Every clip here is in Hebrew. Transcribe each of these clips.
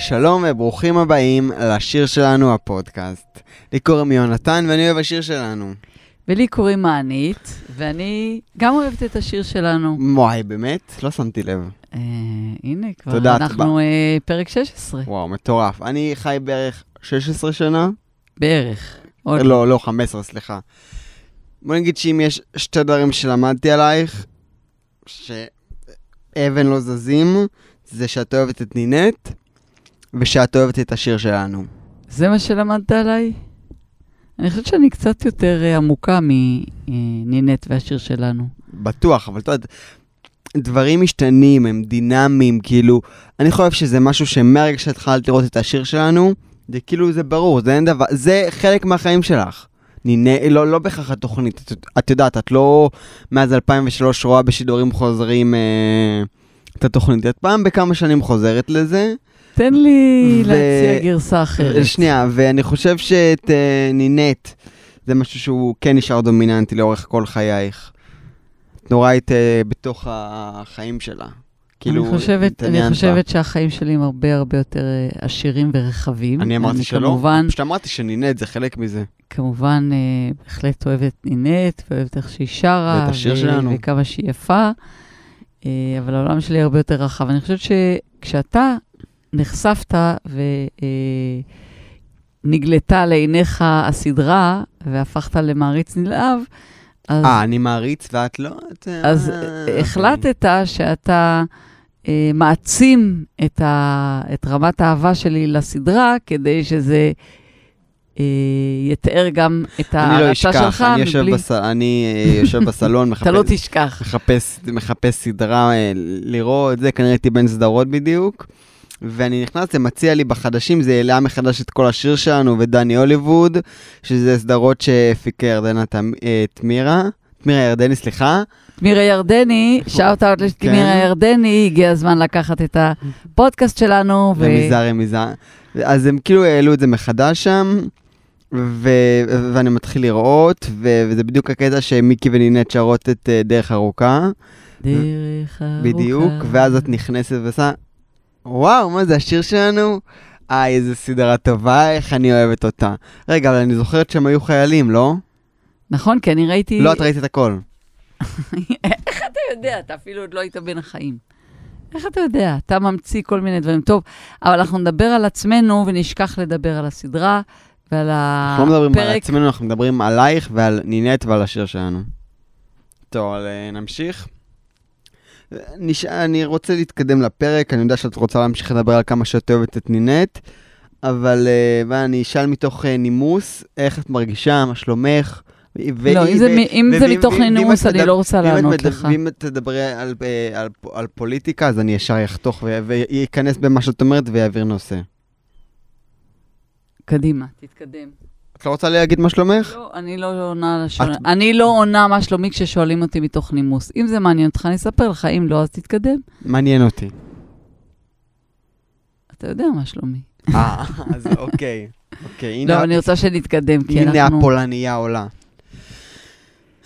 שלום וברוכים הבאים לשיר שלנו, הפודקאסט. לי קוראים יונתן ואני אוהב השיר שלנו. ולי קוראים מענית, ואני גם אוהבת את השיר שלנו. וואי, באמת? לא שמתי לב. אה, הנה, כבר תודה, אנחנו אה, פרק 16, וואו, מטורף. אני חי בערך 16 שנה? בערך. עוד לא, לא, 15, סליחה. בוא נגיד שאם יש שתי דברים שלמדתי עלייך, שאבן לא זזים, זה שאת אוהבת את נינט, ושאת אוהבת את השיר שלנו. זה מה שלמדת עליי? אני חושבת שאני קצת יותר אה, עמוקה מנינט והשיר שלנו. בטוח, אבל אתה יודע, דברים משתנים, הם דינמיים, כאילו, אני חושב שזה משהו שמהרגע שהתחלת לראות את השיר שלנו, זה כאילו, זה ברור, זה אין דבר, זה חלק מהחיים שלך. נינה, לא, לא בהכרח התוכנית, את, את יודעת, את לא מאז 2003 רואה בשידורים חוזרים אה, את התוכנית, את פעם בכמה שנים חוזרת לזה. תן לי ו- להציע גרסה אחרת. שנייה, ואני חושב שאת אה, נינט, זה משהו שהוא כן נשאר דומיננטי לאורך כל חייך. את נורא היית אה, בתוך החיים שלה. כאילו, אני חושבת, אני. חושבת שהחיים שלי הם הרבה הרבה יותר אה, עשירים ורחבים. אני אמרתי שלא, כמובן, פשוט אמרתי שנינט זה חלק מזה. כמובן, אה, בהחלט אוהבת נינט, ואוהבת איך שהיא שרה. ואת השיר ו- שלנו. וכמה שהיא יפה, אה, אבל העולם שלי הרבה יותר רחב. אני חושבת שכשאתה נחשפת ונגלתה לעיניך הסדרה, והפכת למעריץ נלהב, אז, אה, אני מעריץ ואת לא? את, אה, אז אה, החלטת שאתה אה, מעצים את, ה, את רמת האהבה שלי לסדרה, כדי שזה אה, יתאר גם את אני לא אשכח, שלך, אני מבלי... בס- אני אה, יושב בסלון, אתה לא מחפש- תשכח. מחפש, מחפש סדרה לראות, זה כנראה הייתי בין סדרות בדיוק. ואני נכנס, זה מציע לי בחדשים, זה העלה מחדש את כל השיר שלנו ודני הוליווד, שזה סדרות שהפיק ירדנה אה, תמירה, תמירה ירדני, סליחה. מירה ירדני, שאוט אאוט כן. למירה ירדני, הגיע הזמן לקחת את הפודקאסט שלנו. ו- רמיזה, רמיזה. אז הם כאילו העלו את זה מחדש שם, ו- ואני מתחיל לראות, ו- וזה בדיוק הקטע שמיקי ונינט שרות את אה, דרך ארוכה. דרך ארוכה. בדיוק, ואז את נכנסת ועושה, וואו, מה זה השיר שלנו? איי, איזה סדרה טובה, איך אני אוהבת אותה. רגע, אבל אני זוכרת שהם היו חיילים, לא? נכון, כי אני ראיתי... לא, את ראית את הכל. איך אתה יודע? אתה אפילו עוד לא היית בין החיים. איך אתה יודע? אתה ממציא כל מיני דברים. טוב, אבל אנחנו נדבר על עצמנו ונשכח לדבר על הסדרה ועל אנחנו לא מדברים על הפרק. עצמנו, אנחנו מדברים עלייך ועל נינט ועל השיר שלנו. טוב, אה, נמשיך. נש... אני רוצה להתקדם לפרק, אני יודע שאת רוצה להמשיך לדבר על כמה שאת אוהבת את נינט, אבל אה, ואני אשאל מתוך אה, נימוס, איך את מרגישה, מה שלומך? ו- לא, אם זה ו- אם ו- זה מתוך נימוס, אני לא רוצה לענות לך. ואם תדברי על, אה, על, על פוליטיקה, אז אני ישר אחתוך וייכנס במה שאת אומרת ויעביר נושא. קדימה, תתקדם. את לא רוצה להגיד מה שלומך? לא, אני לא עונה לשאלה. את- אני לא עונה מה שלומי כששואלים אותי מתוך נימוס. אם זה מעניין אותך, אני אספר לך, אם לא, אז תתקדם. מעניין אותי. אתה יודע מה שלומי. אה, אז אוקיי. אוקיי, הנה, לא, אני רוצה שנתקדם, כי הנה אנחנו... הפולניה עולה.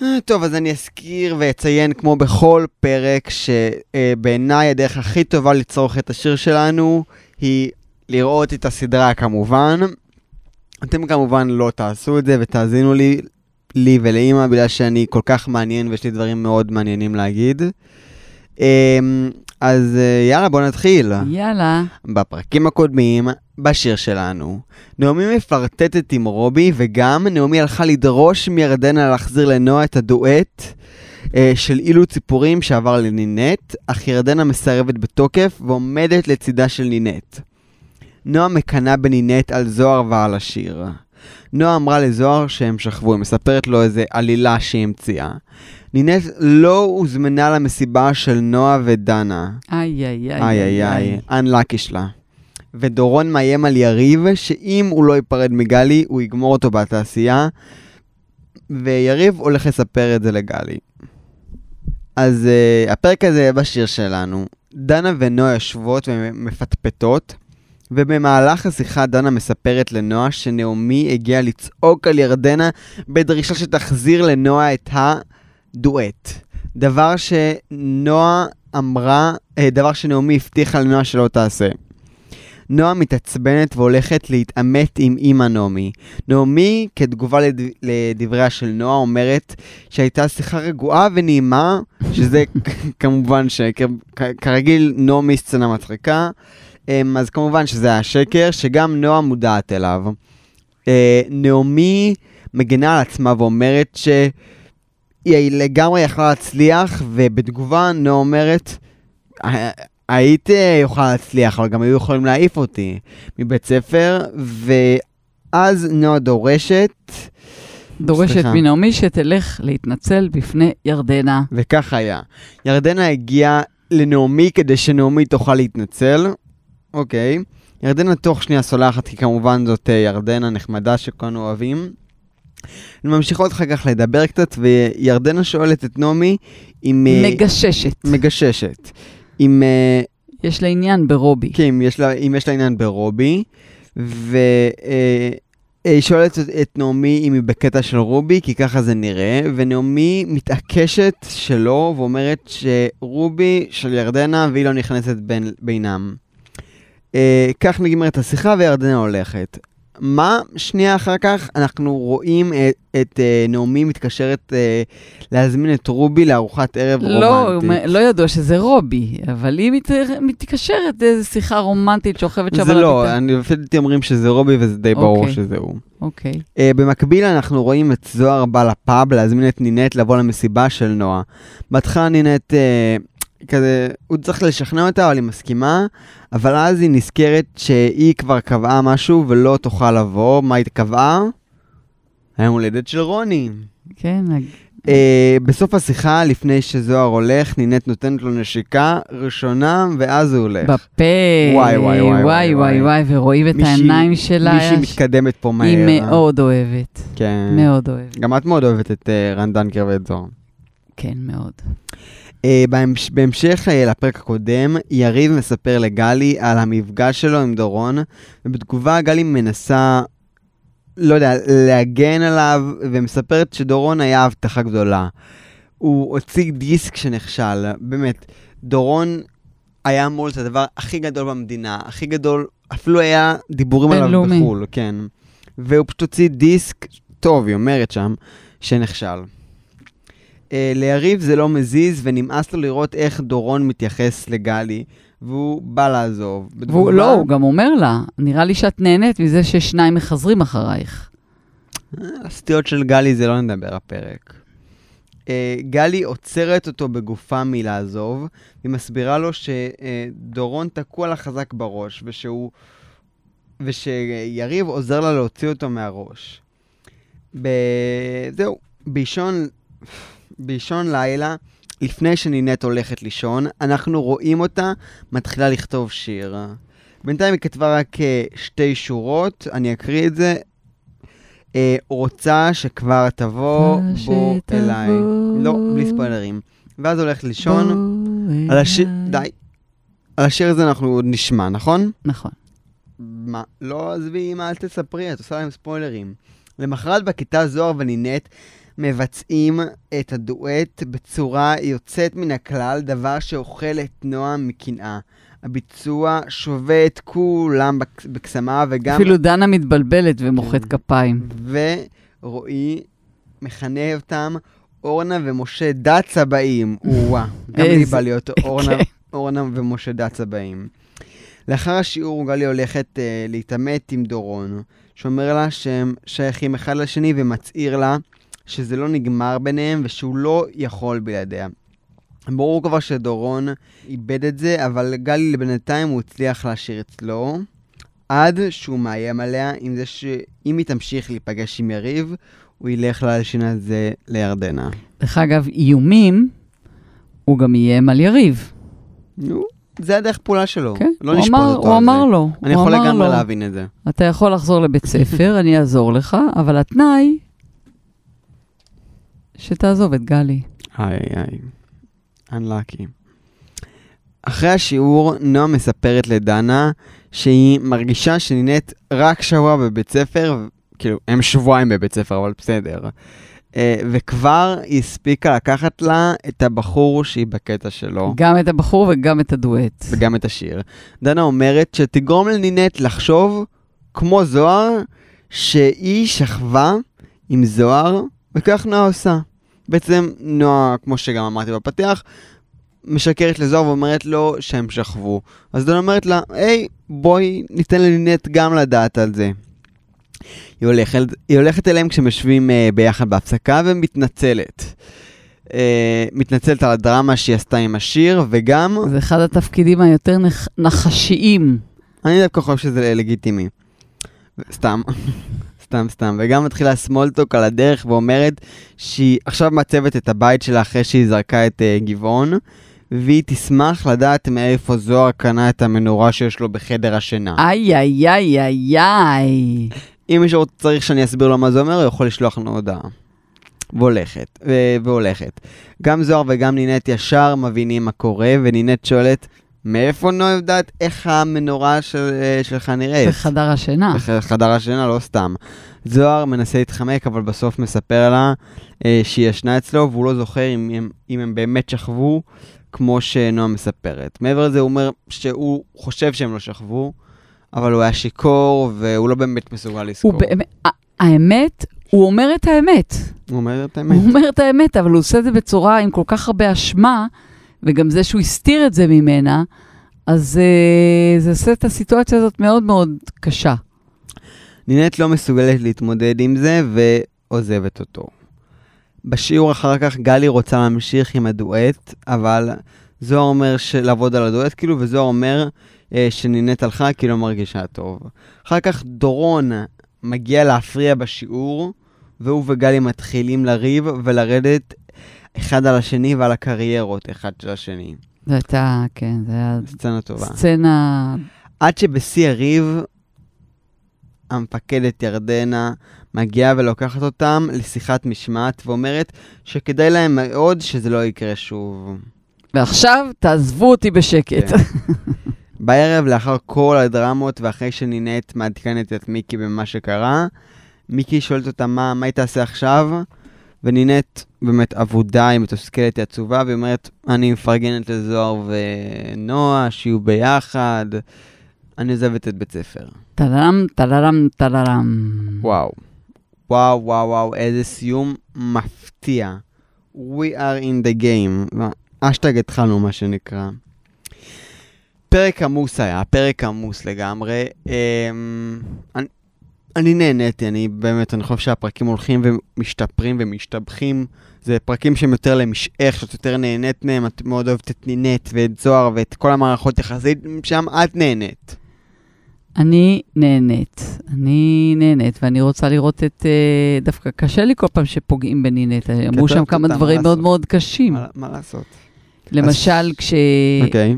אה, טוב, אז אני אזכיר ואציין, כמו בכל פרק, שבעיניי הדרך הכי טובה לצרוך את השיר שלנו היא לראות את הסדרה כמובן. אתם כמובן לא תעשו את זה ותאזינו לי, לי ולאימא, בגלל שאני כל כך מעניין ויש לי דברים מאוד מעניינים להגיד. אמ, אז אה, יאללה, בוא נתחיל. יאללה. בפרקים הקודמים, בשיר שלנו. נעמי מפלרטטת עם רובי, וגם נעמי הלכה לדרוש מירדנה להחזיר לנועה את הדואט אה, של אילו ציפורים שעבר לנינט, אך ירדנה מסרבת בתוקף ועומדת לצידה של נינט. נועה מקנאה בנינט על זוהר ועל השיר. נועה אמרה לזוהר שהם שכבו, היא מספרת לו איזה עלילה שהיא המציאה. נינט לא הוזמנה למסיבה של נועה ודנה. איי, איי, איי. איי איי שלה. ודורון מאיים על יריב שאם הוא לא ייפרד מגלי, הוא יגמור אותו בתעשייה, ויריב הולך לספר את זה לגלי. אז uh, הפרק הזה בשיר שלנו. דנה ונועה יושבות ומפטפטות, ובמהלך השיחה דנה מספרת לנועה שנעמי הגיעה לצעוק על ירדנה בדרישה שתחזיר לנועה את הדואט. דבר שנועה אמרה, אה, דבר שנעמי הבטיחה לנועה שלא תעשה. נועה מתעצבנת והולכת להתעמת עם אימא נעמי. נעמי, כתגובה לד... לדבריה של נועה, אומרת שהייתה שיחה רגועה ונעימה, שזה כמובן שכרגיל נעמי סצנה מצחיקה, אז כמובן שזה היה שקר, שגם נועה מודעת אליו. אה, נעמי מגנה על עצמה ואומרת שהיא לגמרי יכלה להצליח, ובתגובה נועה אומרת, היית יכולה להצליח, אבל גם היו יכולים להעיף אותי מבית ספר, ואז נועה דורשת... דורשת מנעמי שתלך להתנצל בפני ירדנה. וכך היה. ירדנה הגיעה לנעמי כדי שנעמי תוכל להתנצל, אוקיי. ירדנה תוך שנייה סולחת, כי כמובן זאת אה, ירדנה נחמדה שכולנו אוהבים. הן ממשיכות אחר כך לדבר קצת, וירדנה שואלת את נעמי אם... אה, מגששת. מגששת. אם... אה, יש לה עניין ברובי. כן, אם יש לה, אם יש לה עניין ברובי, והיא שואלת את נעמי אם היא בקטע של רובי, כי ככה זה נראה, ונעמי מתעקשת שלא, ואומרת שרובי של ירדנה והיא לא נכנסת בין, בינם. אה, כך נגמרת השיחה וירדנה הולכת. מה שנייה אחר כך אנחנו רואים את, את uh, נעמי מתקשרת uh, להזמין את רובי לארוחת ערב לא, רומנטית. לא ידוע שזה רובי, אבל היא מת, מתקשרת לאיזו שיחה רומנטית שוכבת שם על הביטה. זה לא, אני אפילו אומרים שזה רובי וזה די ברור. אוקיי. שזה הוא. אוקיי. Uh, במקביל אנחנו רואים את זוהר בא לפאב להזמין את נינט לבוא למסיבה של נועה. בהתחלה נינט... Uh, כזה, הוא צריך לשכנע אותה, אבל היא מסכימה, אבל אז היא נזכרת שהיא כבר קבעה משהו ולא תוכל לבוא. מה היא קבעה? היום הולדת של רוני. כן. Uh, בסוף השיחה, לפני שזוהר הולך, נינת נותנת לו נשיקה ראשונה, ואז הוא הולך. בפה. וואי, וואי, וואי, וואי, וואי, וואי, ורואים את העיניים שלה. מישהי מתקדמת פה מהר. היא מאוד אוהבת. כן. מאוד אוהבת. גם את מאוד אוהבת את uh, רן דנקר ואת זוהר. כן, מאוד. Uh, בהמשך uh, לפרק הקודם, יריב מספר לגלי על המפגש שלו עם דורון, ובתגובה גלי מנסה, לא יודע, להגן עליו, ומספרת שדורון היה הבטחה גדולה. הוא הוציא דיסק שנכשל, באמת. דורון היה אמור להיות הדבר הכי גדול במדינה, הכי גדול, אפילו היה דיבורים עליו בחו"ל, כן. והוא פשוט הוציא דיסק, טוב, היא אומרת שם, שנכשל. אה, ליריב זה לא מזיז, ונמאס לו לראות איך דורון מתייחס לגלי, והוא בא לעזוב. והוא לא, הוא גם אומר לה, נראה לי שאת נהנית מזה ששניים מחזרים אחרייך. אה, הסטיות של גלי זה לא נדבר הפרק. אה, גלי עוצרת אותו בגופה מלעזוב, היא מסבירה לו שדורון תקוע לה חזק בראש, ושהוא... ושיריב עוזר לה להוציא אותו מהראש. ב... זהו, באישון... באישון לילה, לפני שנינט הולכת לישון, אנחנו רואים אותה מתחילה לכתוב שיר. בינתיים היא כתבה רק אה, שתי שורות, אני אקריא את זה. אה, רוצה שכבר תבוא בוא אליי. לא, בלי ספוילרים. ואז הולכת לישון. על השיר, די. על השיר הזה אנחנו עוד נשמע, נכון? נכון. מה? לא, עזבי, מה, אל תספרי, את עושה להם ספוילרים. למחרת בכיתה זוהר ונינט מבצעים את הדואט בצורה יוצאת מן הכלל, דבר שאוכל את נועה מקנאה. הביצוע שובה את כולם בקסמה וגם... אפילו דנה מתבלבלת ומוחאת כן. כפיים. ורועי מכנה אותם אורנה ומשה דצה באים. או-אה, גם לי בא להיות אורנה, כן. אורנה ומשה דצה באים. לאחר השיעור גלי הולכת uh, להתעמת עם דורון, שאומר לה שהם שייכים אחד לשני ומצהיר לה שזה לא נגמר ביניהם ושהוא לא יכול בלעדיה. ברור כבר שדורון איבד את זה, אבל גלי לבינתיים הוא הצליח להשאיר אצלו, עד שהוא מאיים עליה עם זה שאם היא תמשיך להיפגש עם יריב, הוא ילך להלשין על זה לירדנה. דרך אגב, איומים, הוא גם איים על יריב. נו, זה הדרך פעולה שלו. כן, לא נשפוט אותו הוא על אמר זה. לו. אני יכול לגמרי להבין את זה. אתה יכול לחזור לבית ספר, אני אעזור לך, אבל התנאי שתעזוב את גלי. איי איי, unlucky. אחרי השיעור, נועה מספרת לדנה שהיא מרגישה שנינט רק שבוע בבית ספר, כאילו, הם שבועיים בבית ספר, אבל בסדר. אה, וכבר היא הספיקה לקחת לה את הבחור שהיא בקטע שלו, גם את הבחור וגם את הדואט. וגם את השיר. דנה אומרת שתגרום לנינט לחשוב, כמו זוהר, שהיא שכבה עם זוהר, וכך נועה עושה. בעצם נועה, כמו שגם אמרתי בפתיח, משקרת לזוהר ואומרת לו שהם שכבו. אז דנה אומרת לה, היי, בואי ניתן לנינט גם לדעת על זה. היא הולכת, היא הולכת אליהם כשהם יושבים uh, ביחד בהפסקה ומתנצלת. Uh, מתנצלת על הדרמה שהיא עשתה עם השיר, וגם, זה אחד התפקידים היותר נח... נחשיים. אני דווקא חושב שזה לגיטימי. סתם, סתם, סתם. וגם מתחילה סמולטוק על הדרך ואומרת שהיא עכשיו מעצבת את הבית שלה אחרי שהיא זרקה את uh, גבעון, והיא תשמח לדעת מאיפה זוהר קנה את המנורה שיש לו בחדר השינה. איי, איי, איי, איי, איי. אם מישהו צריך שאני אסביר לו מה זה אומר, הוא יכול לשלוח לנו הודעה. והולכת, ו- והולכת. גם זוהר וגם נינט ישר מבינים מה קורה, ונינט שואלת, מאיפה נועה יודעת איך המנורה של, אה, שלך נראית? בחדר השינה. בחדר השינה, לא סתם. זוהר מנסה להתחמק, אבל בסוף מספר לה אה, שהיא ישנה אצלו, והוא לא זוכר אם, אם, אם הם באמת שכבו, כמו שנועה מספרת. מעבר לזה, הוא אומר שהוא חושב שהם לא שכבו, אבל הוא היה שיכור, והוא לא באמת מסוגל לזכור. הוא באמת, האמת, הוא אומר את האמת. הוא אומר את האמת. הוא אומר את האמת, אבל הוא עושה את זה בצורה עם כל כך הרבה אשמה, וגם זה שהוא הסתיר את זה ממנה, אז אה, זה עושה את הסיטואציה הזאת מאוד מאוד קשה. נינט לא מסוגלת להתמודד עם זה, ועוזבת אותו. בשיעור אחר כך גלי רוצה להמשיך עם הדואט, אבל זוהר אומר לעבוד על הדואט, כאילו, וזוהר אומר אה, שנינט הלכה כי לא מרגישה טוב. אחר כך דורון מגיע להפריע בשיעור, והוא וגלי מתחילים לריב ולרדת אחד על השני ועל הקריירות אחד של השני. זה הייתה, כן, זה היה סצנה טובה. סצנה... עד שבשיא הריב, המפקדת ירדנה מגיעה ולוקחת אותם לשיחת משמעת ואומרת שכדאי להם מאוד שזה לא יקרה שוב. ועכשיו, תעזבו אותי בשקט. כן. בערב, לאחר כל הדרמות ואחרי שנינט מעדכנת את מיקי במה שקרה, מיקי שואלת אותה מה, מה היא תעשה עכשיו, ונינט באמת אבודה, היא מתוסכלת, היא עצובה, והיא אומרת, אני מפרגנת לזוהר ונועה, שיהיו ביחד, אני עוזבת את בית ספר. טלרם, טלרם, טלרם. וואו. וואו, וואו, וואו, איזה סיום מפתיע. We are in the game. אשטג התחלנו, מה שנקרא. פרק עמוס היה, פרק עמוס לגמרי. אמ, אני, אני נהניתי, אני באמת, אני חושב שהפרקים הולכים ומשתפרים ומשתבחים. זה פרקים שהם יותר למשעך, שאת יותר נהנית מהם, את מאוד אוהבת את נינט ואת זוהר ואת כל המערכות יחסית, שם את נהנית. אני נהנית, אני נהנית, ואני רוצה לראות את... אה, דווקא קשה לי כל פעם שפוגעים בנינט. אמרו שם כמה דברים מאוד? מאוד קשים. מה, מה לעשות? למשל, כש... אוקיי.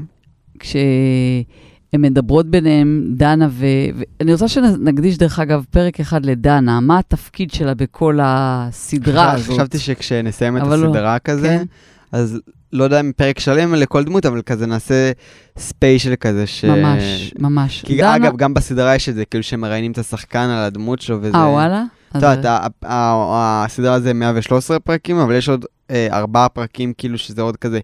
כשהן מדברות ביניהם, דנה ו... ואני רוצה שנקדיש, דרך אגב, פרק אחד לדנה, מה התפקיד שלה בכל הסדרה הזאת. חשבתי שכשנסיים את לא. הסדרה כזה, כן. אז לא יודע אם פרק שלם לכל דמות, אבל כזה נעשה ספיישל כזה ש... ממש, ממש. כי דנה- אגב, גם בסדרה יש את זה, כאילו שמראיינים את השחקן על הדמות שלו וזה... אה, וואלה? את יודעת, הסדרה זה 113 פרקים, אבל יש עוד אה, ארבעה פרקים, כאילו שזה עוד כזה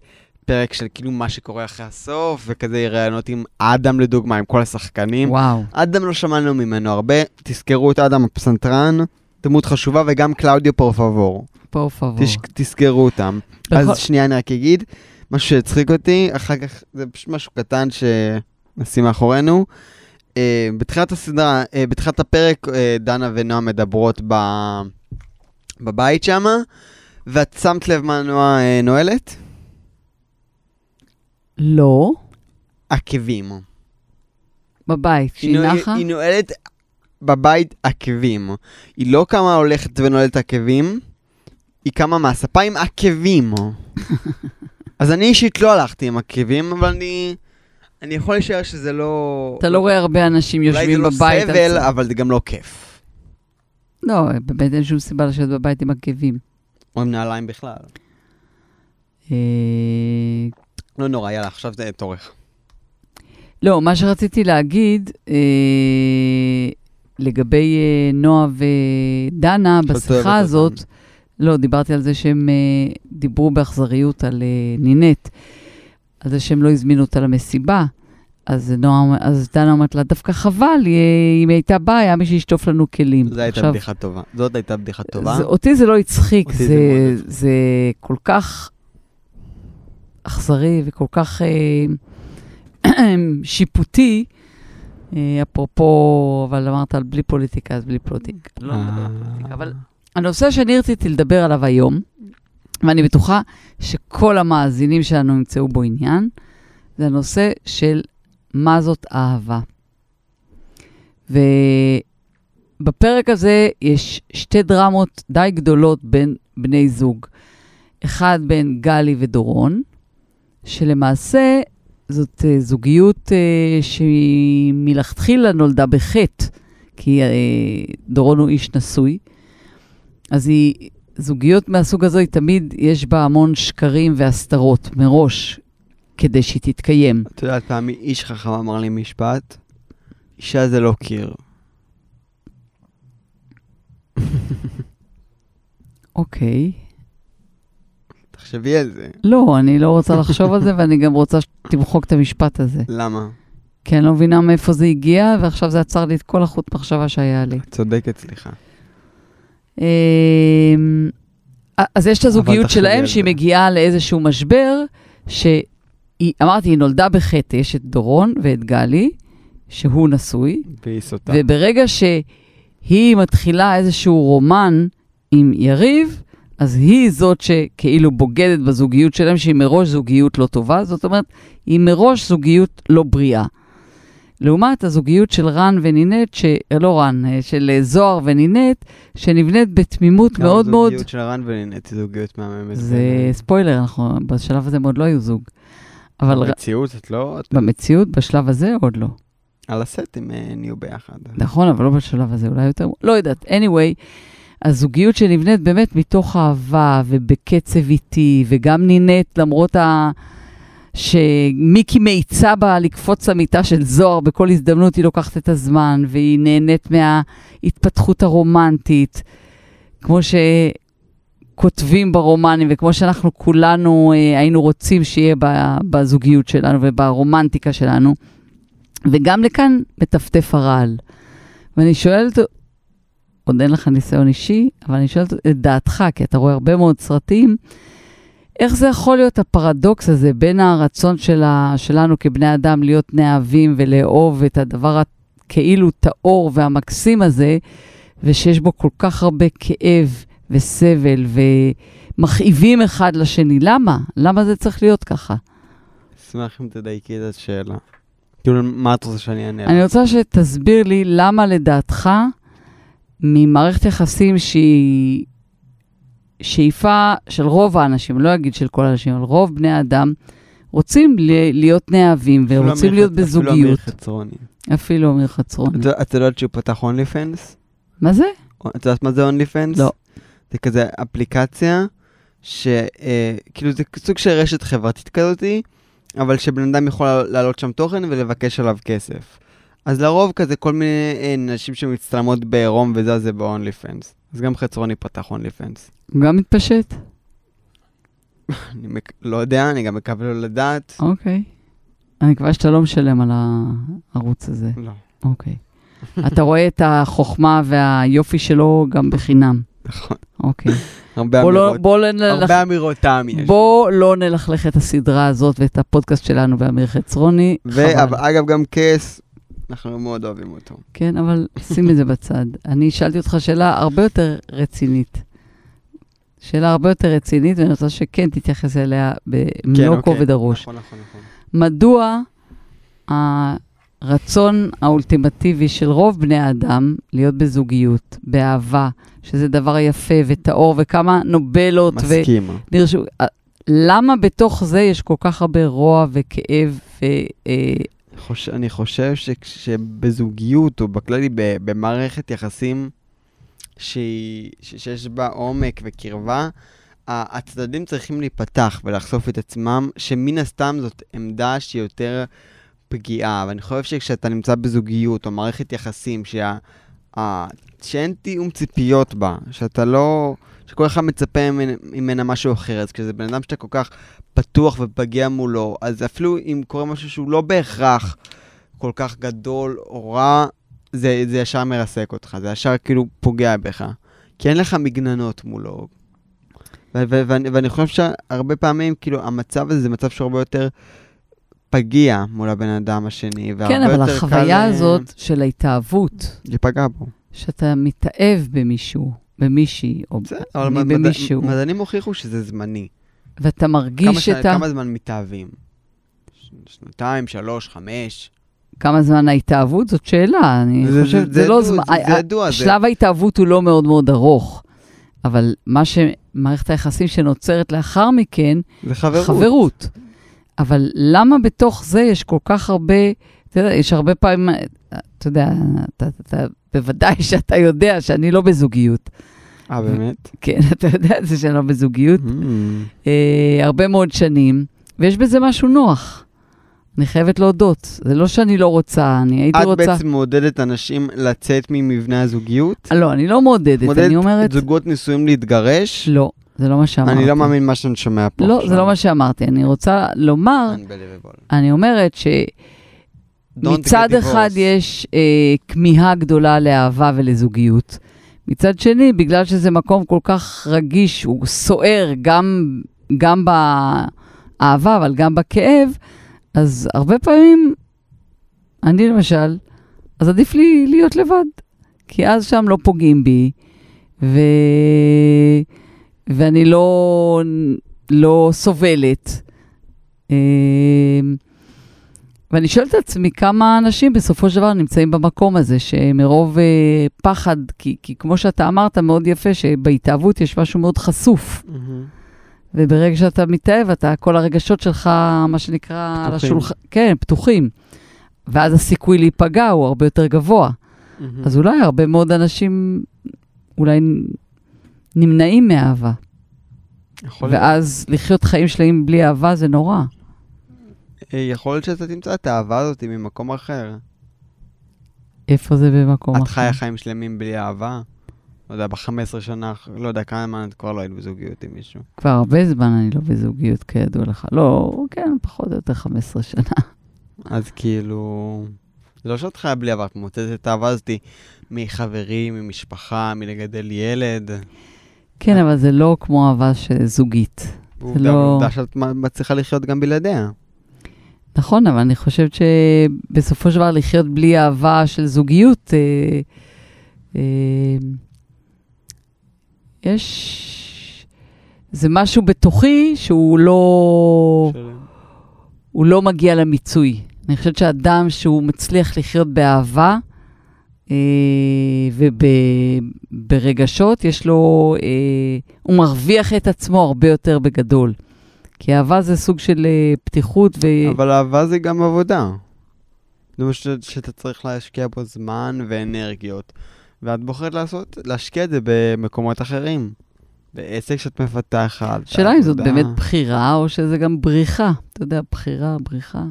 פרק של כאילו מה שקורה אחרי הסוף, וכזה ראיונות עם אדם לדוגמה, עם כל השחקנים. וואו. אדם לא שמענו ממנו הרבה, תזכרו את אדם הפסנתרן, דמות חשובה, וגם קלאודיו פורפבור. פור פבור. תש, תזכרו אותם. בכל- אז שנייה אני רק אגיד, משהו שהצחיק אותי, אחר כך זה פשוט משהו קטן שנשים מאחורינו. אה, בתחילת הסדרה, אה, בתחילת הפרק, אה, דנה ונועה מדברות ב... בבית שם, ואת שמת לב מה נועה אה, נועלת? לא, עקבים. בבית, היא, כשהיא נו- נחה. היא נועלת בבית עקבים. היא לא קמה הולכת ונועלת עקבים, היא קמה מהספה עם עקבים. אז אני אישית לא הלכתי עם עקבים, אבל אני... אני יכול לשער שזה לא... אתה לא רואה הרבה אנשים יושבים אולי בבית. זה לא סבל, אבל זה גם לא כיף. לא, באמת אין שום סיבה לשבת בבית עם עקבים. או עם נעליים בכלל. אה, לא נורא, יאללה, עכשיו זה תורך. לא, מה שרציתי להגיד, אה, לגבי אה, נועה ודנה שאת אוהבת בשיחה אותם. הזאת, לא, דיברתי על זה שהם uh, דיברו באכזריות על uh, נינט, על זה שהם לא הזמינו אותה למסיבה. אז, נועם, אז דנה אומרת לה, דווקא חבל, אם היא הייתה באה, היה מי שישטוף לנו כלים. זו הייתה עכשיו, בדיחה טובה. זאת הייתה בדיחה טובה. זה, אותי זה לא הצחיק, זה, זה, זה כל כך אכזרי וכל כך אה, שיפוטי. אה, אפרופו, אבל אמרת על בלי פוליטיקה, אז בלי פוליטיקה. לא מדבר על פוליטיקה, אבל הנושא שאני רציתי לדבר עליו היום, ואני בטוחה שכל המאזינים שלנו ימצאו בו עניין, זה הנושא של מה זאת אהבה. ובפרק הזה יש שתי דרמות די גדולות בין בני זוג. אחד בין גלי ודורון, שלמעשה זאת uh, זוגיות uh, שהיא מלכתחילה נולדה בחטא, כי uh, דורון הוא איש נשוי. אז היא, זוגיות מהסוג הזו, היא תמיד, יש בה המון שקרים והסתרות מראש, כדי שהיא תתקיים. את יודעת, פעם איש חכם אמר לי משפט, אישה זה לא קיר. אוקיי. תחשבי על זה. לא, אני לא רוצה לחשוב על זה, ואני גם רוצה שתמחוק את המשפט הזה. למה? כי אני לא מבינה מאיפה זה הגיע, ועכשיו זה עצר לי את כל החוט מחשבה שהיה לי. צודקת, סליחה. אמ, אז יש את הזוגיות שלהם, שהיא מגיעה לאיזשהו משבר, שהיא, אמרתי, היא נולדה בחטא, יש את דורון ואת גלי, שהוא נשוי. והיא סוטה. וברגע שהיא מתחילה איזשהו רומן עם יריב, אז היא זאת שכאילו בוגדת בזוגיות שלהם, שהיא מראש זוגיות לא טובה, זאת אומרת, היא מראש זוגיות לא בריאה. לעומת הזוגיות של רן ונינט, ש... לא רן, אה, של אה, זוהר ונינט, שנבנית בתמימות מאוד מאוד... הזוגיות של רן ונינט היא זוגיות מהממת. זה בין... ספוילר, אנחנו בשלב הזה הם עוד לא היו זוג. אבל... במציאות את לא... במציאות, בשלב הזה עוד לא. על הסט הם אה, נהיו ביחד. נכון, אבל לא בשלב הזה, אולי יותר... לא יודעת. anyway, הזוגיות שנבנית באמת מתוך אהבה ובקצב איטי, וגם נינט, למרות ה... שמיקי מאיצה בה לקפוץ למיטה של זוהר, בכל הזדמנות היא לוקחת את הזמן, והיא נהנית מההתפתחות הרומנטית, כמו שכותבים ברומנים, וכמו שאנחנו כולנו אה, היינו רוצים שיהיה בזוגיות שלנו וברומנטיקה שלנו. וגם לכאן מטפטף הרעל. ואני שואלת, עוד אין לך ניסיון אישי, אבל אני שואלת את דעתך, כי אתה רואה הרבה מאוד סרטים, איך זה יכול להיות הפרדוקס הזה בין הרצון שלה, שלנו כבני אדם להיות נאהבים ולאהוב את הדבר הכאילו טהור והמקסים הזה, ושיש בו כל כך הרבה כאב וסבל ומכאיבים אחד לשני. למה? למה זה צריך להיות ככה? אשמח אם תדייקי את השאלה. כאילו, מה את רוצה שאני אענה? אני רוצה שתסביר לי למה לדעתך ממערכת יחסים שהיא שאיפה של רוב האנשים, לא אגיד של כל האנשים, אבל רוב בני האדם, רוצים להיות נאהבים ורוצים להיות בזוגיות. אפילו אמיר חצרוני. אפילו אמיר חצרוני. את יודעת שהוא פתח אונלי פנס? מה זה? את יודעת מה זה אונלי פנס? לא. זה כזה אפליקציה, שכאילו זה סוג של רשת חברתית כזאתי, אבל שבן אדם יכול לעלות שם תוכן ולבקש עליו כסף. אז לרוב כזה כל מיני אה, נשים שמצטלמות בעירום וזה, זה ב-only fans. אז גם חצרוני פתח only fans. גם מתפשט? אני מק... לא יודע, אני גם מקווה לו לדעת. אוקיי. אני מקווה שאתה לא משלם על הערוץ הזה. לא. אוקיי. אתה רואה את החוכמה והיופי שלו גם בחינם. נכון. אוקיי. הרבה בוא אמירות, לא, בוא לא נלך... הרבה אמירות טעם יש. בוא לא נלכלך את הסדרה הזאת ואת הפודקאסט שלנו באמיר חצרוני. ואגב, גם כס, אנחנו מאוד אוהבים אותו. כן, אבל שים את זה בצד. אני שאלתי אותך שאלה הרבה יותר רצינית. שאלה הרבה יותר רצינית, ואני רוצה שכן תתייחס אליה במלוא כן, אוקיי. כובד הראש. נכון, נכון, נכון. מדוע הרצון האולטימטיבי של רוב בני האדם להיות בזוגיות, באהבה, שזה דבר יפה וטהור, וכמה נובלות. מסכים. ונרשו, למה בתוך זה יש כל כך הרבה רוע וכאב ו... אה, חוש... אני חושב ש... שבזוגיות, או בכללי במערכת יחסים שהיא... שיש בה עומק וקרבה, הצדדים צריכים להיפתח ולחשוף את עצמם, שמן הסתם זאת עמדה שהיא יותר פגיעה. ואני חושב שכשאתה נמצא בזוגיות או מערכת יחסים שה... שאין תיאום ציפיות בה, שאתה לא... שכל אחד מצפה ממנה, ממנה משהו אחר. אז כשזה בן אדם שאתה כל כך פתוח ופגיע מולו, אז אפילו אם קורה משהו שהוא לא בהכרח כל כך גדול או רע, זה, זה ישר מרסק אותך, זה ישר כאילו פוגע בך. כי אין לך מגננות מולו. ו- ו- ואני, ואני חושב שהרבה פעמים, כאילו, המצב הזה זה מצב שהוא הרבה יותר פגיע מול הבן אדם השני, והרבה כן, אבל יותר החוויה קל, אה, הזאת של ההתאהבות, להיפגע בו. שאתה מתאהב במישהו, במישהי, או מד- מד- במישהו, מדענים הוכיחו שזה זמני. ואתה כמה, מרגיש ש... את ה... כמה זמן מתאהבים? ש- שנתיים, שלוש, חמש? כמה זמן ההתאהבות? זאת שאלה, אני זה- חושבת, זה- זה זה לא ידוע, זמן... זה- זה ידוע, זה- שלב ההתאהבות הוא לא מאוד מאוד ארוך, אבל מה שמערכת היחסים שנוצרת לאחר מכן, זה חברות. חברות. אבל למה בתוך זה יש כל כך הרבה, אתה יודע, יש הרבה פעמים, אתה יודע, אתה, אתה, בוודאי שאתה יודע שאני לא בזוגיות. אה, באמת? כן, אתה יודע את זה שאני לא בזוגיות. Mm. אה, הרבה מאוד שנים, ויש בזה משהו נוח. אני חייבת להודות. זה לא שאני לא רוצה, אני הייתי את רוצה... בעצם מעודדת אנשים לצאת ממבנה הזוגיות? לא, אני לא מעודדת, אני אומרת... זוגות נשואים להתגרש? לא, זה לא מה שאמרתי. אני לא מאמין מה שאני שומע פה לא, עכשיו. זה לא מה שאמרתי. אני רוצה לומר. אני אומרת ש... מצד אחד. יש אה, כמיהה גדולה לאהבה ולזוגיות. מצד שני, בגלל שזה מקום כל כך רגיש, הוא סוער גם, גם באהבה, אבל גם בכאב, אז הרבה פעמים, אני למשל, אז עדיף לי להיות לבד. כי אז שם לא פוגעים בי, ו... ואני לא, לא סובלת. אה, ואני שואלת את עצמי כמה אנשים בסופו של דבר נמצאים במקום הזה, שמרוב אה, פחד, כי, כי כמו שאתה אמרת מאוד יפה, שבהתאהבות יש משהו מאוד חשוף. מהמם. וברגע שאתה מתאהב, אתה, כל הרגשות שלך, מה שנקרא, על פתוחים. השולחן, כן, פתוחים. ואז הסיכוי להיפגע הוא הרבה יותר גבוה. מהמם. אז אולי הרבה מאוד אנשים אולי נמנעים מאהבה. יכול להיות. ואז לחיות חיים שלמים בלי אהבה זה נורא. אה, יכול להיות שאתה תמצא את האהבה הזאת ממקום אחר. איפה זה במקום את אחר? חיה חיים שלמים בלי אהבה? לא יודע, ב-15 שנה, לא יודע, כמה זמן את כבר לא היית בזוגיות עם מישהו. כבר הרבה זמן אני לא בזוגיות, כידוע לך. לא, כן, פחות או יותר 15 שנה. אז כאילו... זה לא שאת חיה בלי אהבה, את מוצאת את האהבה הזאת מחברים, ממשפחה, מלגדל ילד. כן, אבל זה לא כמו אהבה זוגית. ועובדה לא- עובדה שאת מצליחה לחיות גם בלעדיה. נכון, אבל אני חושבת שבסופו של דבר לחיות בלי אהבה של זוגיות, אה, אה, יש... זה משהו בתוכי שהוא לא... הוא לא מגיע למיצוי. אני חושבת שאדם שהוא מצליח לחיות באהבה אה, וברגשות, יש לו, אה, הוא מרוויח את עצמו הרבה יותר בגדול. כי אהבה זה סוג של אה, פתיחות ו... אבל אהבה זה גם עבודה. זה ש- שאתה צריך להשקיע בו זמן ואנרגיות. ואת בוחרת לעשות, להשקיע את זה במקומות אחרים. בעסק שאת מפתחת. השאלה אם זאת. באמת בחירה או שזה גם בריחה. אתה יודע, בחירה, בריחה.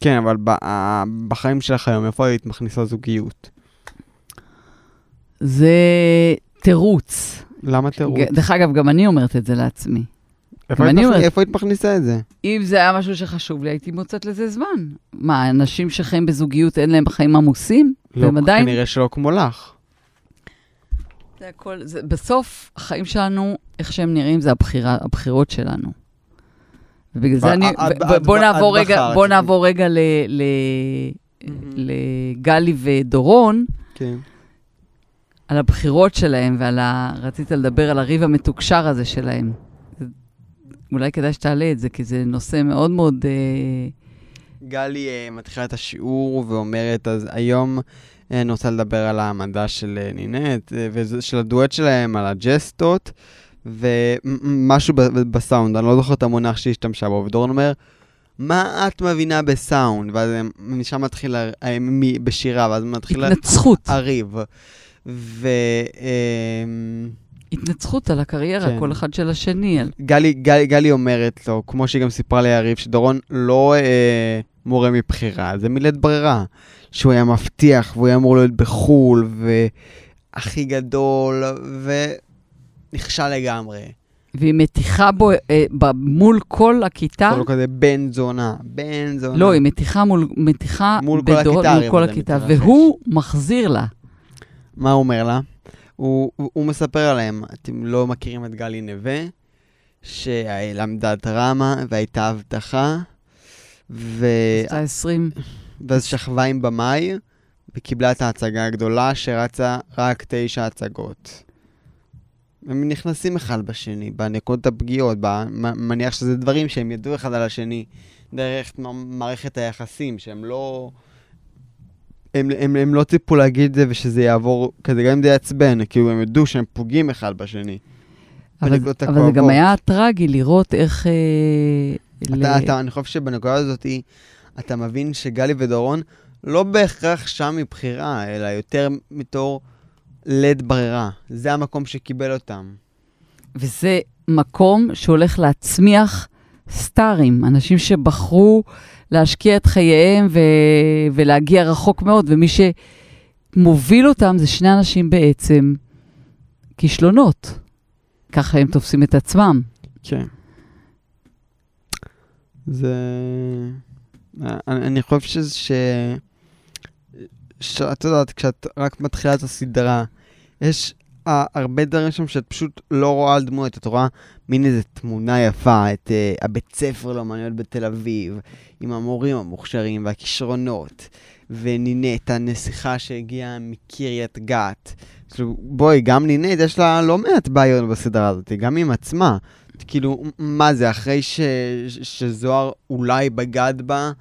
כן, אבל ב- ה- בחיים שלך היום, איפה היית מכניסה זוגיות? זה תירוץ. למה תירוץ? דרך אגב, גם אני אומרת את זה לעצמי. איפה היית אני מכ- אומרת- איפה היית מכניסה את זה? אם זה היה משהו שחשוב לי, הייתי מוצאת לזה זמן. מה, אנשים שחיים בזוגיות אין להם חיים עמוסים? והם לא, עדיין... כנראה שלא כמו לך. זה הכל, זה, בסוף, החיים שלנו, איך שהם נראים, זה הבחירה, הבחירות שלנו. ובגלל זה אני... בוא נעבור רגע. בוא נעבור רגע ל... ל... לגלי ודורון, כן. על הבחירות שלהם ועל ה... רצית לדבר על הריב המתוקשר הזה שלהם. אולי כדאי שתעלה את זה, כי זה נושא מאוד מאוד... אה, גלי אה, מתחילה את השיעור ואומרת, אז היום אה, אני רוצה לדבר על המדע של אה, נינט, אה, ושל הדואט שלהם, על הג'סטות, ומשהו בסאונד, אני לא זוכר את המונח שהיא השתמשה בו, ודורון אומר, מה את מבינה בסאונד? ואז אה, משם מתחיל, אה, בשירה, ואז מתחיל התנצחות. הריב. ו... אה, התנצחות על הקריירה, כן. כל אחד של השני. על... גלי, גלי, גלי אומרת לו, כמו שהיא גם סיפרה ליריב, שדורון לא אה, מורה מבחירה, זה מילת ברירה. שהוא היה מבטיח, והוא היה אמור להיות בחו"ל, והכי גדול, נכשל לגמרי. והיא מתיחה בו אה, ב- מול כל הכיתה. לא כזה בן זונה, בן זונה. לא, היא מתיחה מול, מתיחה מול כל בדור- הכיתה, מול כל הכיתה. והוא מחזיר לה. מה הוא אומר לה? הוא, הוא, הוא מספר עליהם, אתם לא מכירים את גלי נווה, שלמדה דרמה והייתה הבטחה, ו... עשתה 20, ואז שכבה עם במאי, וקיבלה את ההצגה הגדולה שרצה רק תשע הצגות. הם נכנסים אחד בשני, בנקודות הפגיעות, מניח שזה דברים שהם ידעו אחד על השני דרך מערכת היחסים, שהם לא... הם, הם, הם לא ציפו להגיד את זה ושזה יעבור, כזה גם אם זה יעצבן, כאילו הם ידעו שהם פוגעים אחד בשני. אבל, בנקודות אבל זה גם. היה טרגי לראות איך... אה, ל- אתה, אתה, אני חושב שבנקודה הזאת, אתה מבין שגלי ודורון לא בהכרח שם מבחירה, אלא יותר מתור לית ברירה. זה המקום שקיבל אותם. וזה מקום שהולך להצמיח סטארים, אנשים שבחרו להשקיע את חייהם ו... ולהגיע רחוק מאוד, ומי שמוביל אותם זה שני אנשים בעצם כישלונות. ככה הם תופסים את עצמם. כן. זה... אני, אני חושב שזה ש... שאת יודעת, כשאת רק מתחילה את הסדרה, יש הרבה דברים שם שאת פשוט לא רואה על דמות. את רואה מין איזה תמונה יפה, את uh, הבית ספר לאמנויות בתל אביב, עם המורים המוכשרים והכישרונות, ונינט, הנסיכה שהגיעה מקריית גת. בואי, גם נינט, יש לה לא מעט בעיות בסדרה הזאת, גם עם עצמה. כאילו, מה זה, אחרי ש... ש- שזוהר אולי בגד בה,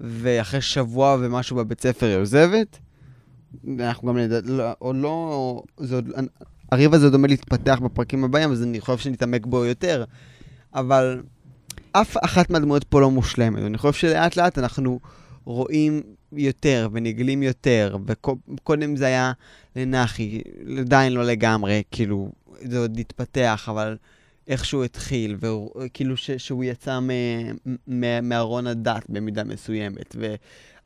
ואחרי שבוע ומשהו בבית ספר היא עוזבת? אנחנו גם נדע, לא, או לא, זה עוד, הריב הזה עומד להתפתח בפרקים הבאים, אז אני חושב שנתעמק בו יותר. אבל אף אחת מהדמויות פה לא מושלמת, ואני חושב שלאט לאט אנחנו רואים יותר ונגלים יותר, וקודם זה היה לנחי, עדיין לא לגמרי, כאילו, זה עוד התפתח, אבל איך שהוא התחיל, וכאילו שהוא יצא מארון הדת במידה מסוימת,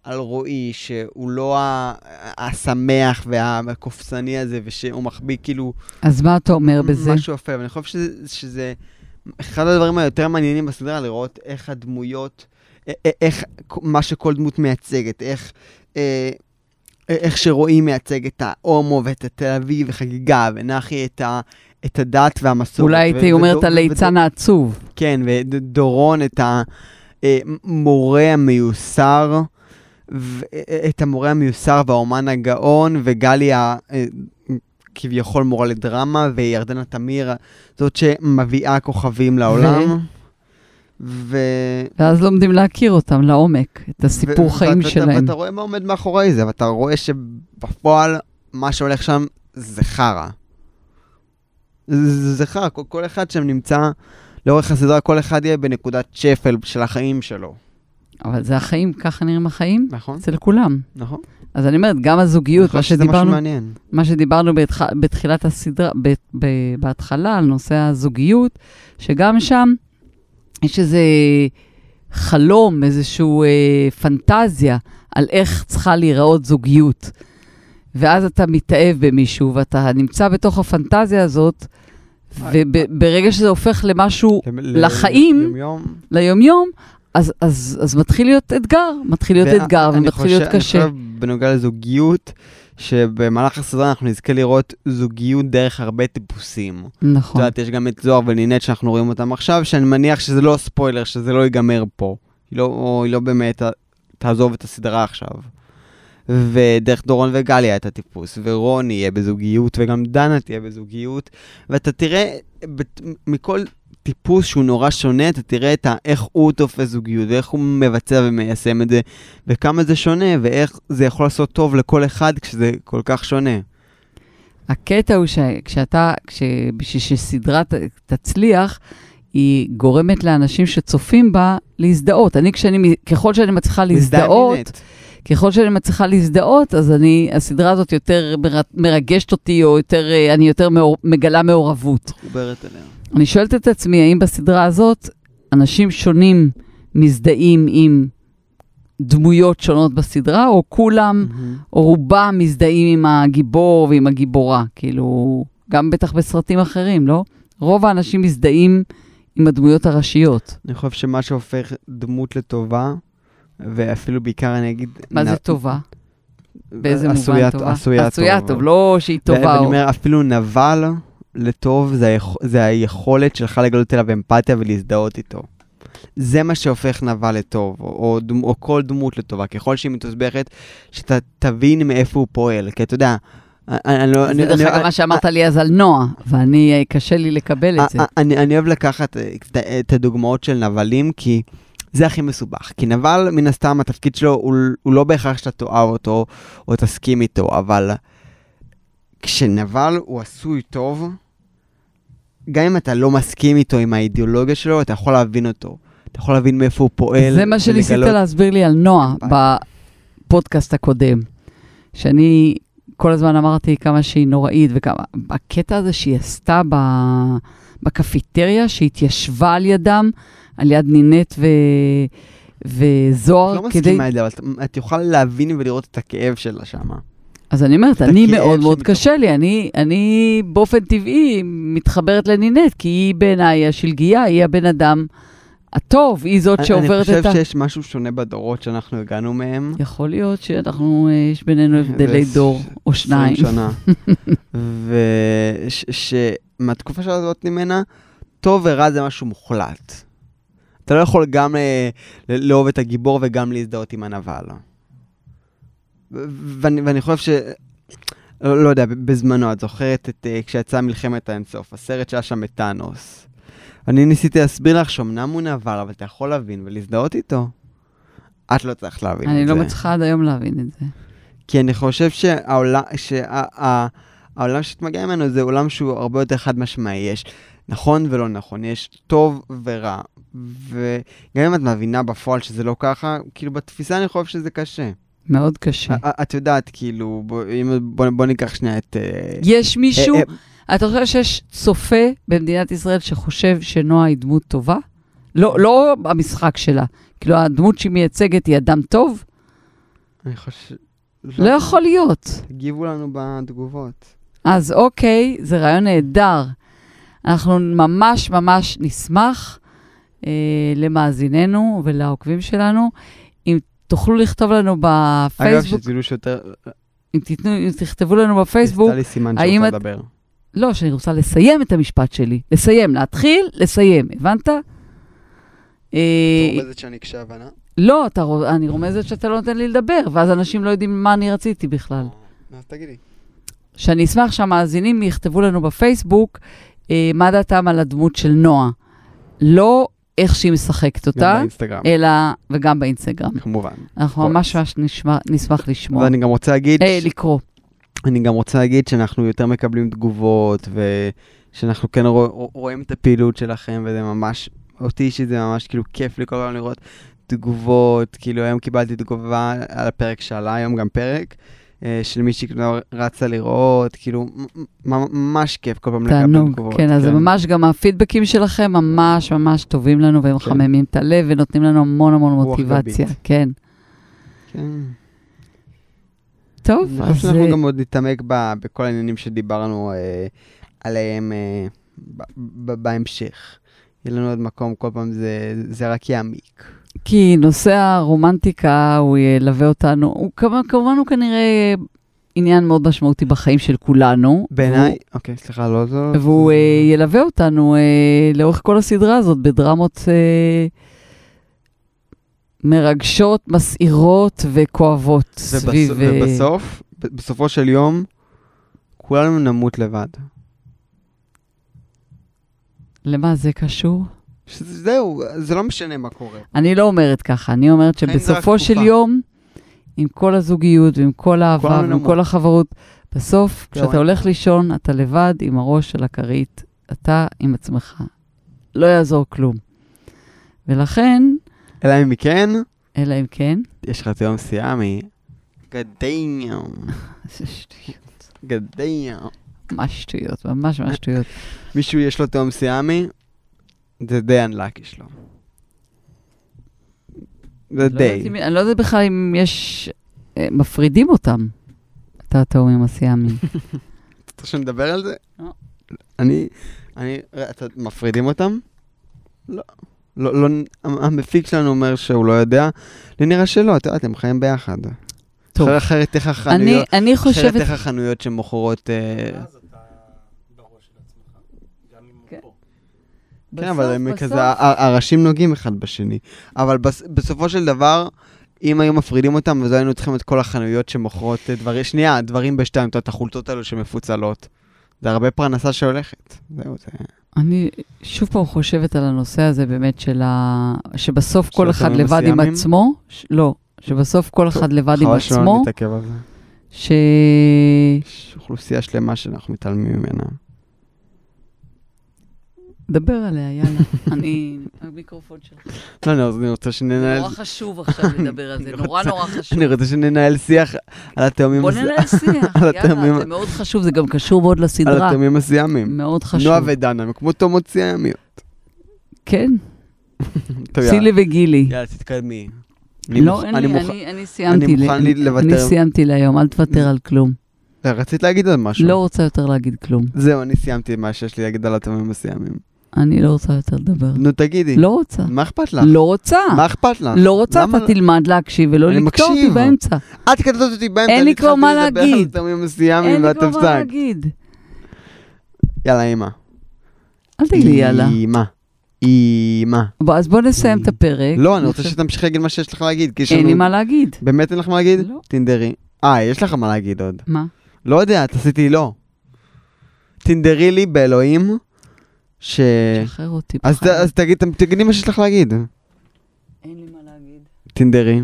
ועל רועי שהוא לא השמח והקופצני הזה, ושהוא מחביא כאילו אז מה אתה אומר בזה? משהו יפה, ואני חושב שזה, שזה אחד הדברים היותר מעניינים בסדרה, לראות איך הדמויות, איך מה שכל דמות מייצגת, איך... אה, איך שרועי מייצג את ההומו ואת התל אביב וחגיגה, ונחי את, ה, את הדת והמסורת. אולי הייתי אומרת הליצן העצוב. כן, ודורון את המורה המיוסר, ו- את המורה המיוסר והאומן הגאון, וגלי ה... כביכול מורה לדרמה, וירדנה תמיר, זאת שמביאה כוכבים לעולם. ו... ואז לומדים להכיר אותם לעומק, את הסיפור ו- חיים ואתה- שלהם. ואתה רואה מה עומד מאחורי זה, ואתה רואה שבפועל מה שהולך שם זה חרא. זה חרא, כל אחד שם נמצא לאורך הסדרה, כל אחד יהיה בנקודת שפל של החיים שלו. אבל זה החיים, ככה נראים החיים נכון? אצל כולם. נכון. אז אני אומרת, גם הזוגיות, מה שדיברנו. מה שדיברנו בתח... בתחילת הסדרה, ב... ב... בהתחלה, על נושא הזוגיות, שגם שם יש איזה חלום, איזושהי אה, פנטזיה על איך צריכה להיראות זוגיות. ואז אתה מתאהב במישהו, ואתה נמצא בתוך הפנטזיה הזאת, וברגע שזה הופך למשהו ל- לחיים, יום-יום. ליומיום, אז, אז, אז מתחיל להיות אתגר, מתחיל להיות וה- אתגר ומתחיל להיות קשה. אני חושב בנוגע לזוגיות, שבמהלך הסדרה אנחנו נזכה לראות זוגיות דרך הרבה טיפוסים. את נכון. יודעת, יש גם את זוהר ונינט שאנחנו רואים אותם עכשיו, שאני מניח שזה לא ספוילר, שזה לא ייגמר פה. היא לא, או היא לא באמת תעזוב את הסדרה עכשיו. ודרך דורון וגלי היה את הטיפוס, ורוני יהיה בזוגיות, וגם דנה תהיה בזוגיות, ואתה תראה, בת- מכל טיפוס שהוא נורא שונה, אתה תראה את ה, איך הוא תופס זוגיות, ואיך הוא מבצע ומיישם את זה, וכמה זה שונה, ואיך זה יכול לעשות טוב לכל אחד כשזה כל כך שונה. הקטע הוא שכשאתה, בשביל שסדרה תצליח, היא גורמת לאנשים שצופים בה להזדהות. אני, כשאני, ככל שאני מצליחה להזדהות, ככל שאני מצליחה להזדהות, אז אני, הסדרה הזאת יותר מר- מרגשת אותי, או יותר, אה, אני יותר מאור, מגלה מעורבות. מחוברת אליה. אני שואלת את עצמי, האם בסדרה הזאת אנשים שונים מזדהים עם דמויות שונות בסדרה, או כולם, מהמם. או רובם מזדהים עם הגיבור ועם הגיבורה? כאילו, גם בטח בסרטים אחרים, לא? רוב האנשים מזדהים עם הדמויות הראשיות. אני חושב שמה שהופך דמות לטובה, ואפילו בעיקר אני אגיד... מה נ- זה טובה? באיזה עשויה- מובן טובה? עשויה עשויה טוב. טוב, לא שהיא טובה. ואני או- אומר, אפילו נבל לטוב, זה, היכ... זה היכולת שלך לגלות אליו אמפתיה ולהזדהות איתו. זה מה שהופך נבל לטוב, או, או, דמ... או כל דמות לטובה. ככל שהיא מתוסבכת, שאתה תבין מאיפה הוא פועל. כי אתה יודע, אני, אני, לא- זה אני, דרך אני, אגב מה שאמרת לי אז על נועה, ואני, אה, קשה לי לקבל את זה. אני, אני, אני אוהב לקחת אה, את, את הדוגמאות של נבלים, כי זה הכי מסובך. כי נבל, מן הסתם, התפקיד שלו הוא, הוא לא בהכרח שאתה תאהב אותו או תסכים איתו, אבל כשנבל הוא עשוי טוב, גם אם אתה לא מסכים איתו עם האידיאולוגיה שלו, אתה יכול להבין אותו. אתה יכול להבין מאיפה הוא פועל. זה מה שניסית ולגלות- להסביר לי על נועה. בפודקאסט הקודם. שאני כל הזמן אמרתי כמה שהיא נוראית, וכמה... הקטע הזה שהיא עשתה ב... בקפיטריה, שהתיישבה על ידם, על יד נינט ו... וזוהר, לא כדי... מסכימה את זה, אבל את- את יכולה להבין ולראות את הכאב שלה שמה. אז אני אומרת, את אני מאוד מאוד קשה לי, אני, אני באופן טבעי מתחברת לנינט, כי היא בעיניי השלגייה, היא הבן אדם הטוב, היא זאת שעוברת אני את ה... חושב שיש משהו שונה בדורות שאנחנו הגענו מהם. יכול להיות שאנחנו, אה, יש בינינו הבדלי דור, או 20 שניים. שנה. ושמהתקופה שעזבת ממנה, טוב ורע זה משהו מוחלט. אתה לא יכול גם אה, לאהוב את הגיבור וגם להזדהות עם הנבל. ואני, ואני חושב ש... לא, לא יודע, בזמנו, את זוכרת את, אה, כשיצאה מלחמת האינסוף, הסרט שהיה שם את טאנוס. אני ניסיתי להסביר לך שאומנם הוא נבל, אבל אתה יכול להבין ולהזדהות איתו. את לא צריך להבין את אני זה. לא מצליחה עד היום להבין את זה. כי אני חושב שהעולם, שה, ה- העולם שאת מגיעה ממנו זה עולם שהוא הרבה יותר חד משמעי. יש נכון ולא נכון, יש טוב ורע. וגם אם את מבינה בפועל שזה לא ככה, כאילו בתפיסה אני חושב שזה קשה. מאוד קשה. את יודעת, כאילו, בוא, אם- בוא, בוא ניקח שנייה את... אה, יש מישהו, אה, אה, אתה חושב שיש צופה במדינת ישראל שחושב שנועה היא דמות טובה? לא, לא המשחק שלה. כאילו, הדמות שהיא מייצגת היא אדם טוב? אני חושב... לא יכול להיות. תגיבו לנו בתגובות. אז אוקיי, זה רעיון נהדר. אנחנו ממש ממש נשמח למאזיננו ולעוקבים שלנו, אם תוכלו לכתוב לנו אגב, בפייסבוק, שתדעו שיותר... אם, תיתנו, אם תכתבו לנו בפייסבוק, עשתה לי סימן שרוצה את- לדבר. לא, שאני רוצה לסיים את המשפט שלי. לסיים, להתחיל, לסיים, הבנת? אה, רומזת שאני קשה הבנה? לא, אתה, אני רומזת שאתה לא נותן לי לדבר, ואז אנשים לא יודעים מה אני רציתי בכלל. אז תגידי. שאני אשמח שהמאזינים יכתבו לנו בפייסבוק אה, מה דעתם על הדמות של נועה. לא איך שהיא משחקת גם אותה, באינסטגרם, אלא, וגם באינסטגרם. כמובן. אנחנו. ממש ממש נשמח לשמוע. ואני גם רוצה להגיד... אה, לקרוא. אני גם רוצה להגיד שאנחנו יותר מקבלים תגובות, ושאנחנו כן רוא, רואים את הפעילות שלכם, וזה ממש, אותי אישית זה ממש כאילו כיף לי כל הזמן לראות תגובות, כאילו היום קיבלתי תגובה על הפרק שעלה, היום גם פרק, של מישהי כאילו רצה לראות, כאילו ממש כיף כל פעם לקבל תענוג, תגובות. כן, אז זה ממש גם הפידבקים שלכם ממש ממש טובים לנו, והם כן. מחממים את הלב ונותנים לנו המון המון מוטיבציה. כן. כן. טוב, אני חושב אז שאנחנו אה, גם עוד נתעמק בכל העניינים שדיברנו אה, עליהם אה, בהמשך. יהיה לנו עוד מקום, כל פעם זה, זה רק יעמיק. כי נושא הרומנטיקה, הוא ילווה אותנו, הוא כמובן, כמובן הוא כנראה עניין מאוד משמעותי בחיים של כולנו. בעיניי, אוקיי, סליחה, לא זו. והוא, והוא אה, ילווה אותנו אה, לאורך כל הסדרה הזאת בדרמות אה, מרגשות, מסעירות וכואבות סביב... אה, ובסוף, ב- בסופו של יום, כולנו נמות לבד. למה זה קשור? זהו, זה לא משנה מה קורה. אני לא אומרת ככה, אני אומרת שבסופו של תקופה. יום, עם כל הזוגיות ועם כל האהבה ועם. כל החברות, בסוף, כשאתה הולך לישון, אתה לבד עם הראש של הכרית, אתה עם עצמך. לא יעזור כלום. ולכן, אלא אם כן, אלא אם כן, יש לך את יום סיאמי. גדיום, זה שטויות, גדיום. ממש שטויות, ממש ממש שטויות. מישהו יש לו תאום סיאמי, זה די unlucky שלו. זה לא די. יודעת אני לא יודעת בכלל אם יש... אה, מפרידים אותם, את התאומים הסיאמיים. רוצה שנדבר על זה? לא. אני, אני, אתה, מפרידים אותם? לא. לא, לא, המפיק שלנו אומר שהוא לא יודע, לי נראה שלא, אתה יודע, אתם חיים ביחד. טוב. אחר- אחרת איך אני, החנויות, אני אחרת חושבת... איך החנויות שמוכרות... אה, ואז אתה בראש של עצמך, גם אם כן. הוא פה. כן, אבל בסוף, הם בסוף- כזה, הראשים נוגעים אחד בשני. אבל בס- בסופו של דבר, אם היו מפרידים אותם, אז היינו צריכים את כל החנויות שמוכרות אה, דברים, שנייה, דברים בשתיים, את החולצות האלו שמפוצלות. זה הרבה פרנסה שהולכת. זהו, זה... אני שוב פעם חושבת על הנושא הזה באמת של ה... שבסוף כל של אחד לבד עם? עצמו, ש... לא, שבסוף כל אחד לבד עם חבל שלא עצמו, נתעכב על זה. ש... יש אוכלוסייה שלמה שאנחנו מתעלמים ממנה. דבר עליה, יאללה. אני... המיקרופון שלך. לא, לא, אז אני רוצה שננהל... נורא חשוב עכשיו לדבר על זה, נורא נורא חשוב. אני רוצה שננהל שיח על התאומים בוא ננהל שיח, על יאללה, זה מאוד חשוב, זה גם קשור מאוד על לסדרה. התאומים הסיאמיים. מאוד חשוב. נועה ודנה, הם כמו תאומות סיאמיות. כן, סילי. וגילי. יאללה, תתקדמי. לא, אני סיימתי. אני מוכן לוותר. אני סיימתי להיום, אל תוותר על כלום. רצית להגיד עוד משהו? לא רוצה יותר להגיד כלום. זהו, אני סיימתי מה שיש לי להגיד על התאומים הסיאמיים. אני לא רוצה יותר לדבר. נו, תגידי. לא רוצה. מה אכפת לך? לא רוצה. מה אכפת לך? לא רוצה, אתה תלמד להקשיב ולא לקטוע אותי. באמצע. את קטעת אותי באמצע, אין אני לי כבר התחלתי מה לדבר על להגיד. אין לי כבר מה. להגיד. יאללה, אמא. אל תגיד לי יאללה. אמא. בוא, אז בוא נסיים את הפרק. לא, אני רוצה שתמשיך להגיד מה שיש לך להגיד, אין לי. מה להגיד. באמת אין לך מה להגיד? לא. תנדרי. אה, יש לך מה להגיד עוד. מה? לא יודע, את עשיתי לא. תנדרי לי באלוהים, ש... שחרר אותי. אז ת- בחיים. אז תגיד, תגידי מה שיש לך להגיד. אין לי מה להגיד. תנדרי.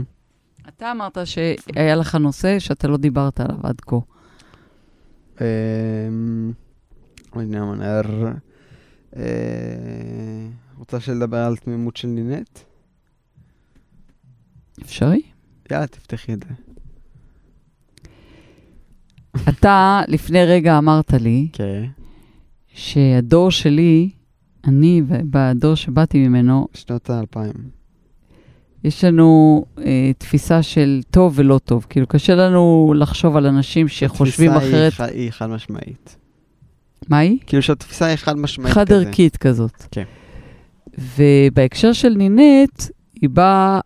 אתה אמרת שהיה לך נושא שאתה לא דיברת עליו עד כה. אמ. אה, רוצה שנדבר על תמימות של נינט? אפשרי? יאללה, תפתחי את זה. אתה לפני רגע אמרת לי כן. שהדור שלי, אני בדור שבאתי ממנו, שנות האלפיים. יש לנו אה, תפיסה של טוב ולא טוב. כאילו, קשה לנו לחשוב על אנשים שחושבים התפיסה אחרת. ח- היא חד משמעית. מה היא? כאילו שהתפיסה היא חד משמעית חד כזה. ערכית כזאת. כן. ובהקשר של נינט, היא באה,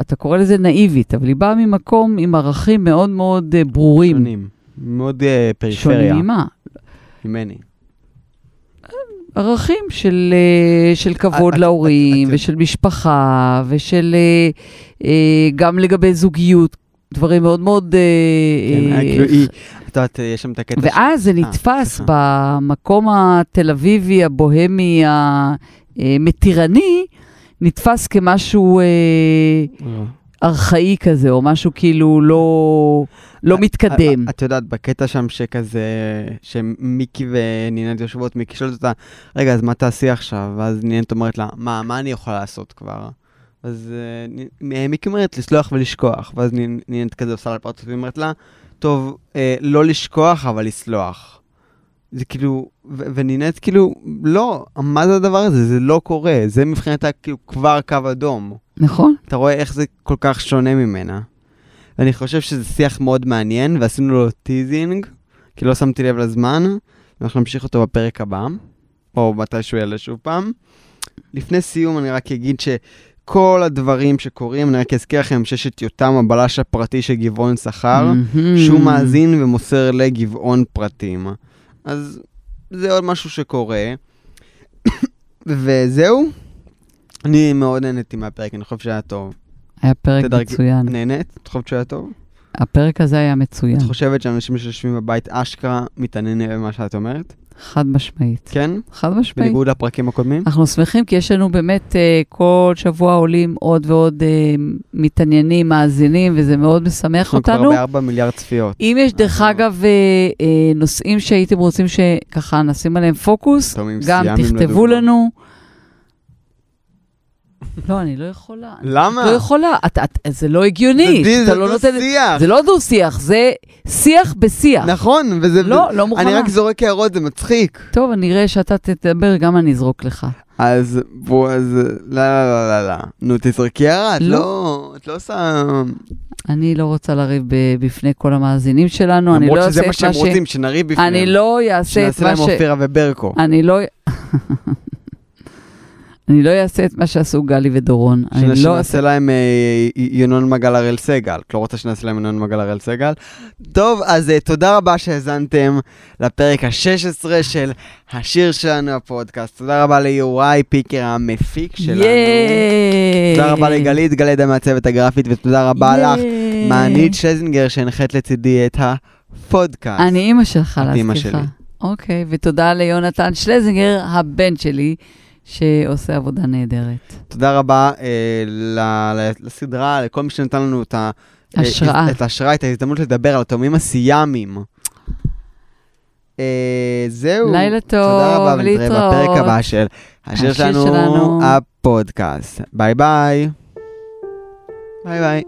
אתה קורא לזה נאיבית, אבל היא באה ממקום עם ערכים מאוד מאוד אה, ברורים. שונים. מאוד אה, פריפריה. שונים ממה? ממני. ערכים של, אה, של כבוד את- להורים, את- את- ושל משפחה, ושל אה, אה, גם לגבי זוגיות, דברים מאוד מאוד... כן, כאילו היא, את יודעת, יש שם את הקטע ואז זה נתפס. במקום התל אביבי, הבוהמי, המתירני, נתפס כמשהו. ארכאי כזה, או משהו כאילו לא, לא מתקדם. את יודעת, בקטע שם שכזה, שמיקי ונינת יושבות, מיקי שואלת אותה, רגע, אז מה תעשי עכשיו? ואז נינת אומרת לה, מה, מה אני יכולה לעשות כבר? אז אה, מיקי אומרת, לסלוח ולשכוח. ואז נינת כזה עושה לה פרצוף, היא אומרת לה, טוב, אה, לא לשכוח, אבל לסלוח. זה כאילו, ו- ונינת כאילו, לא, מה זה הדבר הזה? זה לא קורה. זה מבחינתה כאילו כבר קו אדום. נכון? אתה רואה איך זה כל כך שונה ממנה. ואני חושב שזה שיח מאוד מעניין, ועשינו לו teasing, כי לא שמתי לב לזמן, ואנחנו נמשיך אותו בפרק הבא, או מתי שהוא יעלה שוב פעם. לפני סיום אני רק אגיד שכל הדברים שקורים, אני רק אזכיר לכם שיש את יותם הבלש הפרטי של גבעון שכר, מהמם. שהוא מאזין ומוסר לגבעון פרטים. אז זה עוד משהו שקורה. וזהו. אני מאוד נהניתי מהפרק, אני חושב שהיה טוב. היה פרק תדרגי- מצוין. נהנית? את חושבת שהוא היה טוב? הפרק הזה היה מצוין, את חושבת שאנשים שיושבים בבית אשכרה מתעניינים במה שאת אומרת? חד משמעית. כן? חד משמעית. בניגוד לפרקים הקודמים? אנחנו שמחים כי יש לנו באמת אה, כל שבוע עולים עוד ועוד אה, מתעניינים, מאזינים, וזה מאוד משמח אנחנו כבר אותנו. בארבע מיליארד צפיות. אם יש דרך. אגב אה, נושאים שהייתם רוצים שככה נשים עליהם פוקוס, גם תכתבו. לנו. לא, אני לא יכולה. למה? לא יכולה, את, את, זה לא הגיוני. זה זה לא לא נותן... שיח. זה לא דו-שיח, זה שיח בשיח. נכון, וזה... לא, לא מוכנה. אני רק זורק הערות, זה מצחיק. טוב, אני אראה שאתה תדבר, גם אני אזרוק לך. אז בוא, אז... לא, לא, לא, לא, לא. נו, תזרקי הערה, את לא. לא... את את לא עושה... אני לא רוצה לריב ב- בפני כל המאזינים שלנו, אני לא למרות שזה אעשה מה את שהם מה ש... רוצים, שנריב בפניהם. אני לא אעשה את שנעשה מה להם ש... אופירה וברקו. אני לא... אני לא אעשה את מה שעשו גלי ודורון. אני לא אעשה... להם אה, ינון מגל הראל סגל. את לא רוצה שנעשה להם ינון מגל הראל סגל? טוב, אז אה, תודה רבה שהאזנתם לפרק ה-16 של השיר שלנו, הפודקאסט. תודה רבה ליוראי פיקר המפיק שלנו. תודה רבה לגלית גלדה מהצוות הגרפית, ותודה רבה לך! מענית שלזינגר, שהנחית לצידי את הפודקאסט. אני אימא שלך, את אימא להזכירך. שלי. אוקיי, ותודה ליונתן שלזינגר, הבן שלי, שעושה עבודה נהדרת. תודה רבה אה, ל- ל- לסדרה, לכל מי שנתן לנו את ה... אה, השראה. את ההשראה, את ההזדמנות לדבר על התאומים הסיאמיים. אה, זהו. לילה טוב, תודה רבה, ונתראה. בפרק הבא של השיר השיר שלנו, שלנו. הפודקאסט. ביי ביי. ביי ביי.